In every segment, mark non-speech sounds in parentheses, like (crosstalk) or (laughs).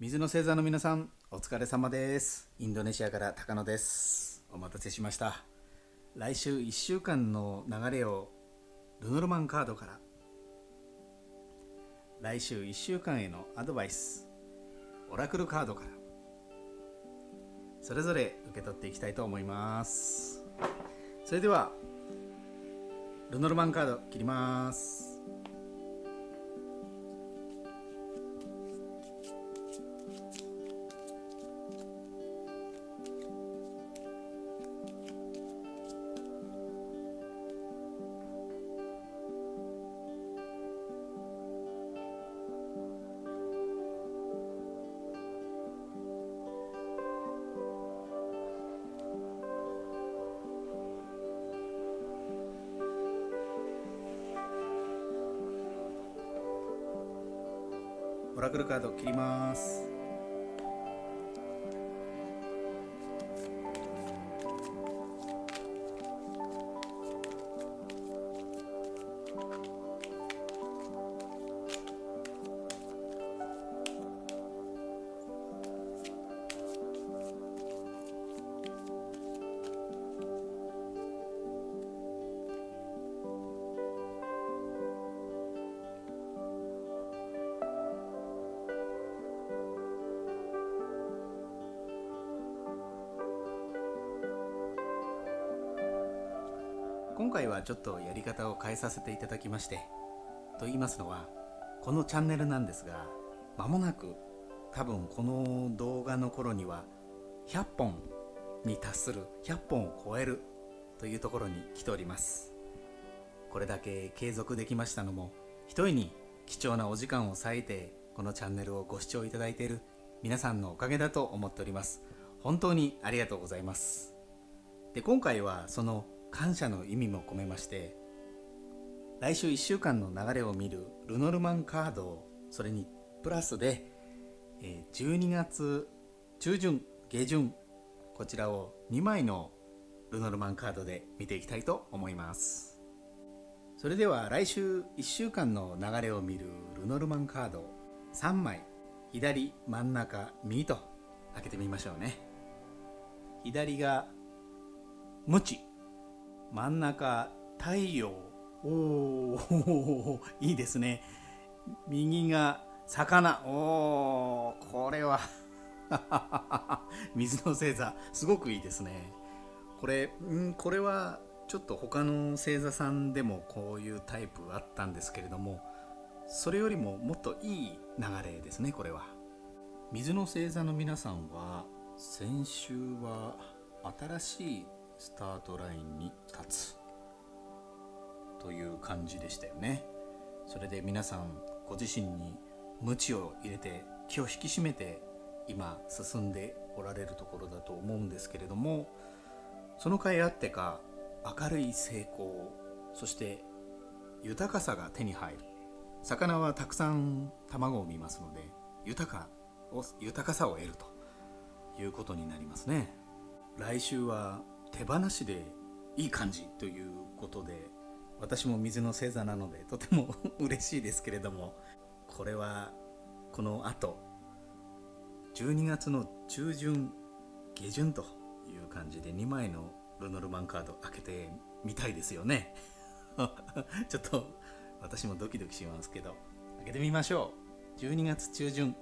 水の星座の皆さんお疲れ様です。インドネシアから高野です。お待たせしました。来週1週間の流れをルノルマンカードから。来週1週間へのアドバイス。オラクルカードから。それぞれ受け取っていきたいと思います。それではルノルマンカード切ります。オラクルカードを切ります。今回はちょっとやり方を変えさせていただきましてと言いますのはこのチャンネルなんですが間もなく多分この動画の頃には100本に達する100本を超えるというところに来ております。これだけ継続できましたのもひとえに貴重なお時間を割いてこのチャンネルをご視聴いただいている皆さんのおかげだと思っております。本当にありがとうございます。で今回はその感謝の意味も込めまして来週1週間の流れを見るルノルマンカードそれにプラスで12月中旬下旬こちらを2枚のルノルマンカードで見ていきたいと思います。それでは来週1週間の流れを見るルノルマンカード3枚左真ん中右と開けてみましょうね。左が無知真ん中太陽。おお (laughs) いいですね。右が魚。おおこれは。(laughs) 水の星座。すごくいいですね。これんこれはちょっと他の星座さんでもこういうタイプあったんですけれどもそれよりももっといい流れですねこれは。水の星座の皆さんは先週は新しいスタートラインに立つ。という感じでしたよね。それで皆さんご自身に鞭を入れて気を引き締めて今進んでおられるところだと思うんですけれどもその甲斐あってか明るい成功そして豊かさが手に入る。魚はたくさん卵を見ますので豊かを豊かさを得るということになりますね。来週は手放しでいい感じということで私も水の星座なのでとても (laughs) 嬉しいですけれどもこれはこのあと12月の中旬下旬という感じで2枚のルノルマンカード開けてみたいですよね。(laughs) ちょっと私もドキドキしますけど開けてみましょう。12月中旬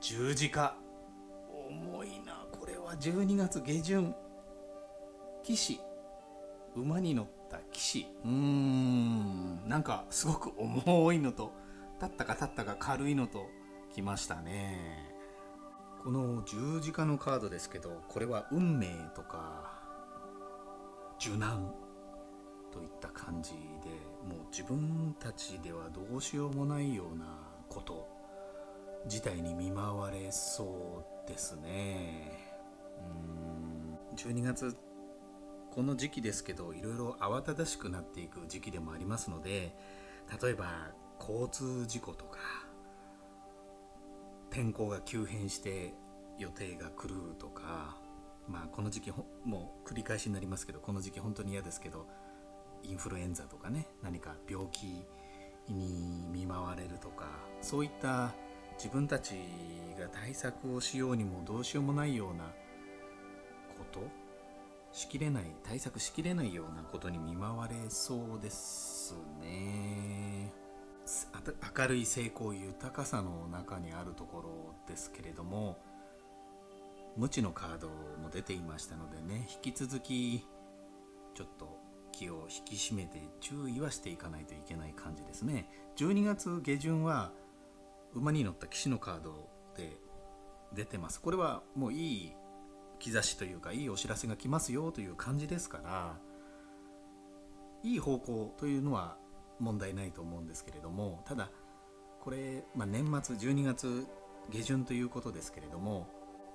十字架。重いなこれは。12月下旬。騎士。馬に乗った騎士。うーん。なんかすごく重いのと立ったか立ったか軽いのときましたね。この十字架のカードですけどこれは運命とか受難といった感じでもう自分たちではどうしようもないようなこと事態に見舞われそうですね。うん。12月この時期ですけどいろいろ慌ただしくなっていく時期でもありますので例えば交通事故とか天候が急変して予定が狂うとかまあこの時期もう繰り返しになりますけどこの時期本当に嫌ですけどインフルエンザとかね何か病気に見舞われるとかそういった自分たちが対策をしようにもどうしようもないようなことしきれない対策しきれないようなことに見舞われそうですね。明るい成功豊かさの中にあるところですけれども無知のカードも出ていましたのでね引き続きちょっと気を引き締めて注意はしていかないといけない感じですね。12月下旬は馬に乗った騎士のカードで出てます。これはもういい兆しというかいいお知らせが来ますよという感じですからいい方向というのは問題ないと思うんですけれどもただこれ、まあ、年末12月下旬ということですけれども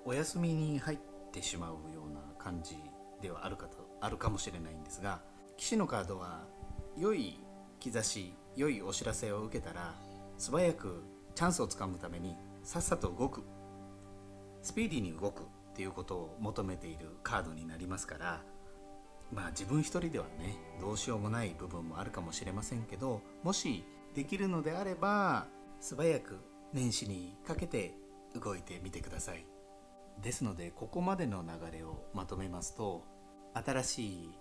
お休みに入ってしまうような感じではあるかとあるかもしれないんですが騎士のカードは良い兆し良いお知らせを受けたら素早くチャンスをつかむためにさっさと動く。スピーディーに動く。っていうことを求めているカードになりますからまあ自分一人ではねどうしようもない部分もあるかもしれませんけどもしできるのであれば素早く年始にかけて動いてみてください。ですのでここまでの流れをまとめますと新しい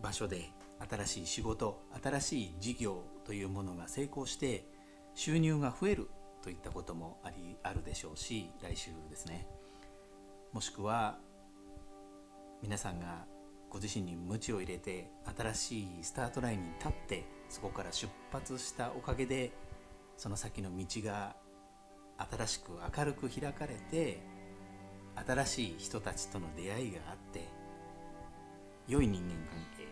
場所で新しい仕事新しい事業というものが成功して収入が増えるといったこともありあるでしょうし来週ですね。もしくは皆さんがご自身に鞭を入れて新しいスタートラインに立ってそこから出発したおかげでその先の道が新しく明るく開かれて新しい人たちとの出会いがあって良い人間関係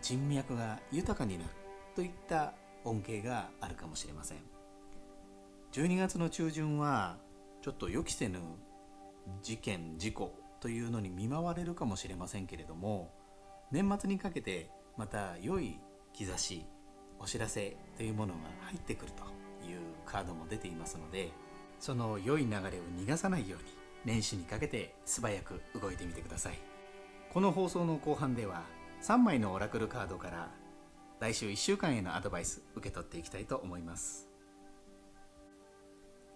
人脈が豊かになるといった恩恵があるかもしれません。12月の中旬はちょっと予期せぬ事件事故というのに見舞われるかもしれませんけれども年末にかけてまた良い兆しお知らせというものが入ってくるというカードも出ていますのでその良い流れを逃がさないように年始にかけて素早く動いてみてください。この放送の後半では3枚のオラクルカードから来週1週間へのアドバイス受け取っていきたいと思います。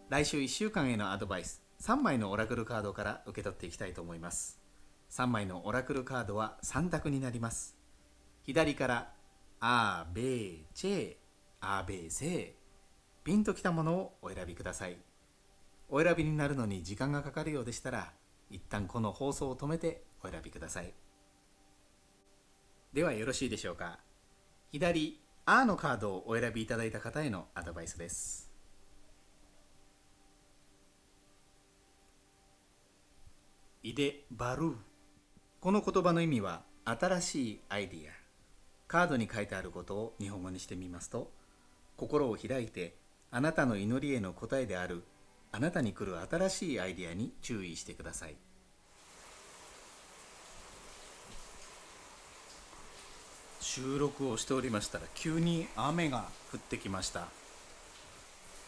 来週1週間へのアドバイス3枚のオラクルカードから受け取っていきたいと思います。3枚のオラクルカードは3択になります。左からアーベーチェアーベーセーピンときたものをお選びください。お選びになるのに時間がかかるようでしたら一旦この放送を止めてお選びください。ではよろしいでしょうか。左「あ」のカードをお選びいただいた方へのアドバイスです。イデ・バルーこの言葉の意味は新しいアイディア。カードに書いてあることを日本語にしてみますと心を開いてあなたの祈りへの答えであるあなたに来る新しいアイディアに注意してください。収録をしておりましたら急に雨が降ってきました。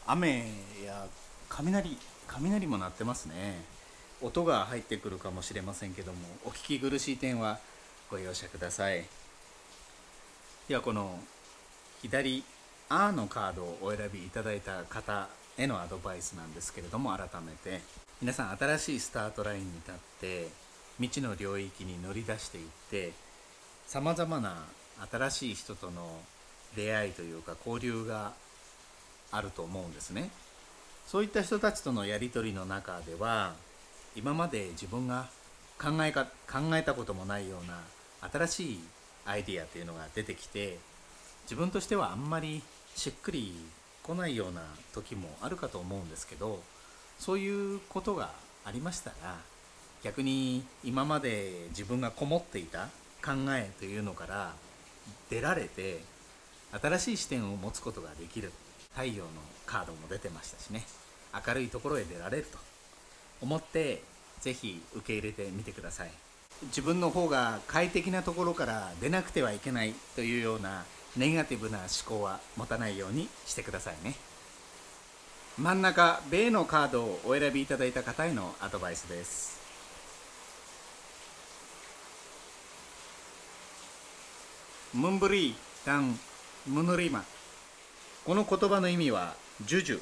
雨や雷雷も鳴ってますね。音が入ってくるかもしれませんけどもお聞き苦しい点はご容赦ください。ではこの左「あ」のカードをお選びいただいた方へのアドバイスなんですけれども改めて。皆さん新しいスタートラインに立って未知の領域に乗り出していってさまざまな新しい人との出会いというか交流があると思うんですね。そういった人たちとのやり取りの中では今まで自分が考えか考えたこともないような新しいアイディアというのが出てきて自分としてはあんまりしっくり来ないような時もあるかと思うんですけどそういうことがありましたら逆に今まで自分がこもっていた考えというのから出られて新しい視点を持つことができる太陽のカードも出てましたしね。明るいところへ出られると。思って是非受け入れてみてください。自分の方が快適なところから出なくてはいけないというようなネガティブな思考は持たないようにしてくださいね。真ん中米のカードをお選びいただいた方へのアドバイスです。ムンブリーダンムヌリマ。この言葉の意味はジュジュ。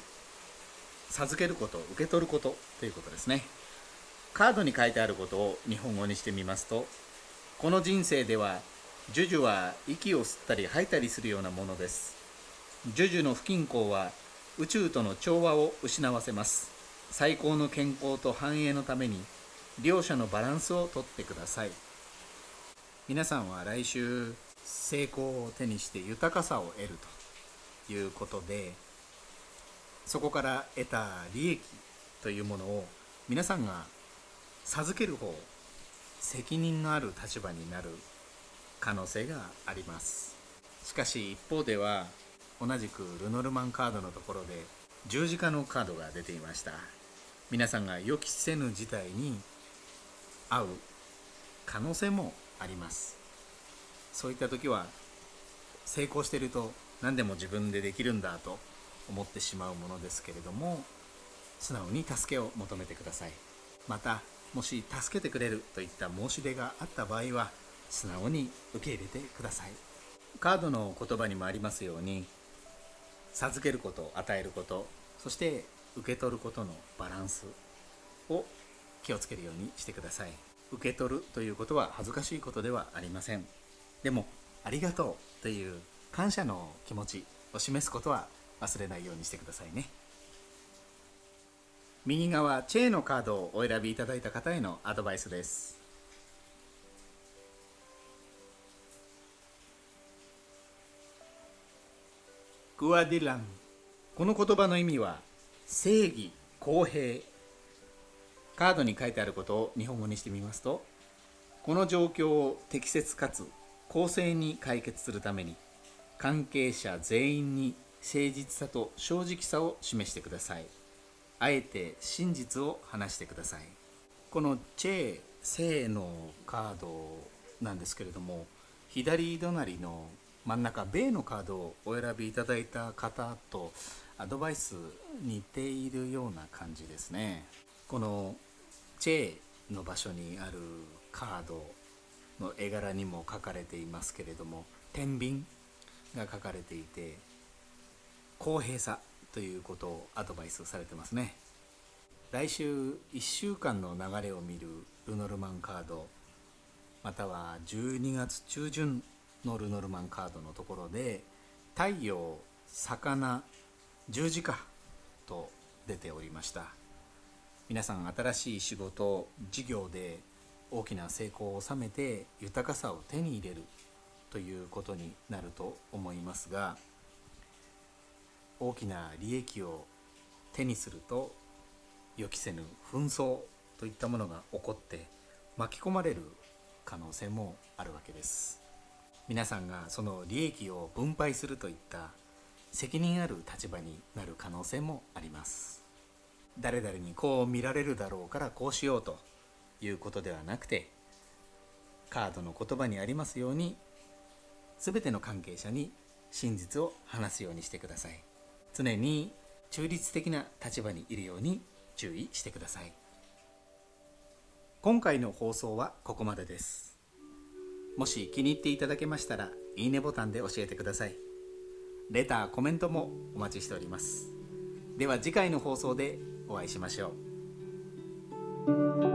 授けること受け取ることということですね。カードに書いてあることを日本語にしてみますとこの人生ではジュジュは息を吸ったり吐いたりするようなものです。ジュジュの不均衡は宇宙との調和を失わせます。最高の健康と繁栄のために両者のバランスをとってください。皆さんは来週成功を手にして豊かさを得るということでそこから得た利益というものを皆さんが授ける方責任のある立場になる可能性があります。しかし一方では同じくルノルマンカードのところで十字架のカードが出ていました。皆さんが予期せぬ事態に遭う可能性もあります。そういった時は成功してると何でも自分でできるんだと思ってしまうものですけれども素直に助けを求めてください。またもし助けてくれるといった申し出があった場合は素直に受け入れてください。カードの言葉にもありますように授けること与えることそして受け取ることのバランスを気をつけるようにしてください。受け取るということは恥ずかしいことではありません。でもありがとうという感謝の気持ちを示すことは忘れないようにしてくださいね。右側チェーのカードをお選びいただいた方へのアドバイスです。クワディラン。この言葉の意味は正義公平。カードに書いてあることを日本語にしてみますとこの状況を適切かつ公正に解決するために関係者全員に誠実さと正直さを示してください。あえて真実を話してください。このチェ・セイのカードなんですけれども左隣の真ん中米のカードをお選びいただいた方とアドバイス似ているような感じですね。このチェの場所にあるカードの絵柄にも書かれていますけれども天秤が書かれていて公平さということをアドバイスされてますね。来週1週間の流れを見るルノルマンカードまたは12月中旬のルノルマンカードのところで太陽魚十字架と出ておりました。皆さん新しい仕事事業で大きな成功を収めて豊かさを手に入れるということになると思いますが大きな利益を手にすると予期せぬ紛争といったものが起こって巻き込まれる可能性もあるわけです。皆さんがその利益を分配するといった責任ある立場になる可能性もあります。誰々にこう見られるだろうからこうしようということではなくてカードの言葉にありますように全ての関係者に真実を話すようにしてください。常に中立的な立場にいるように注意してください。今回の放送はここまでです。もし気に入っていただけましたらいいねボタンで教えてください。レターコメントもお待ちしております。では次回の放送でお会いしましょう。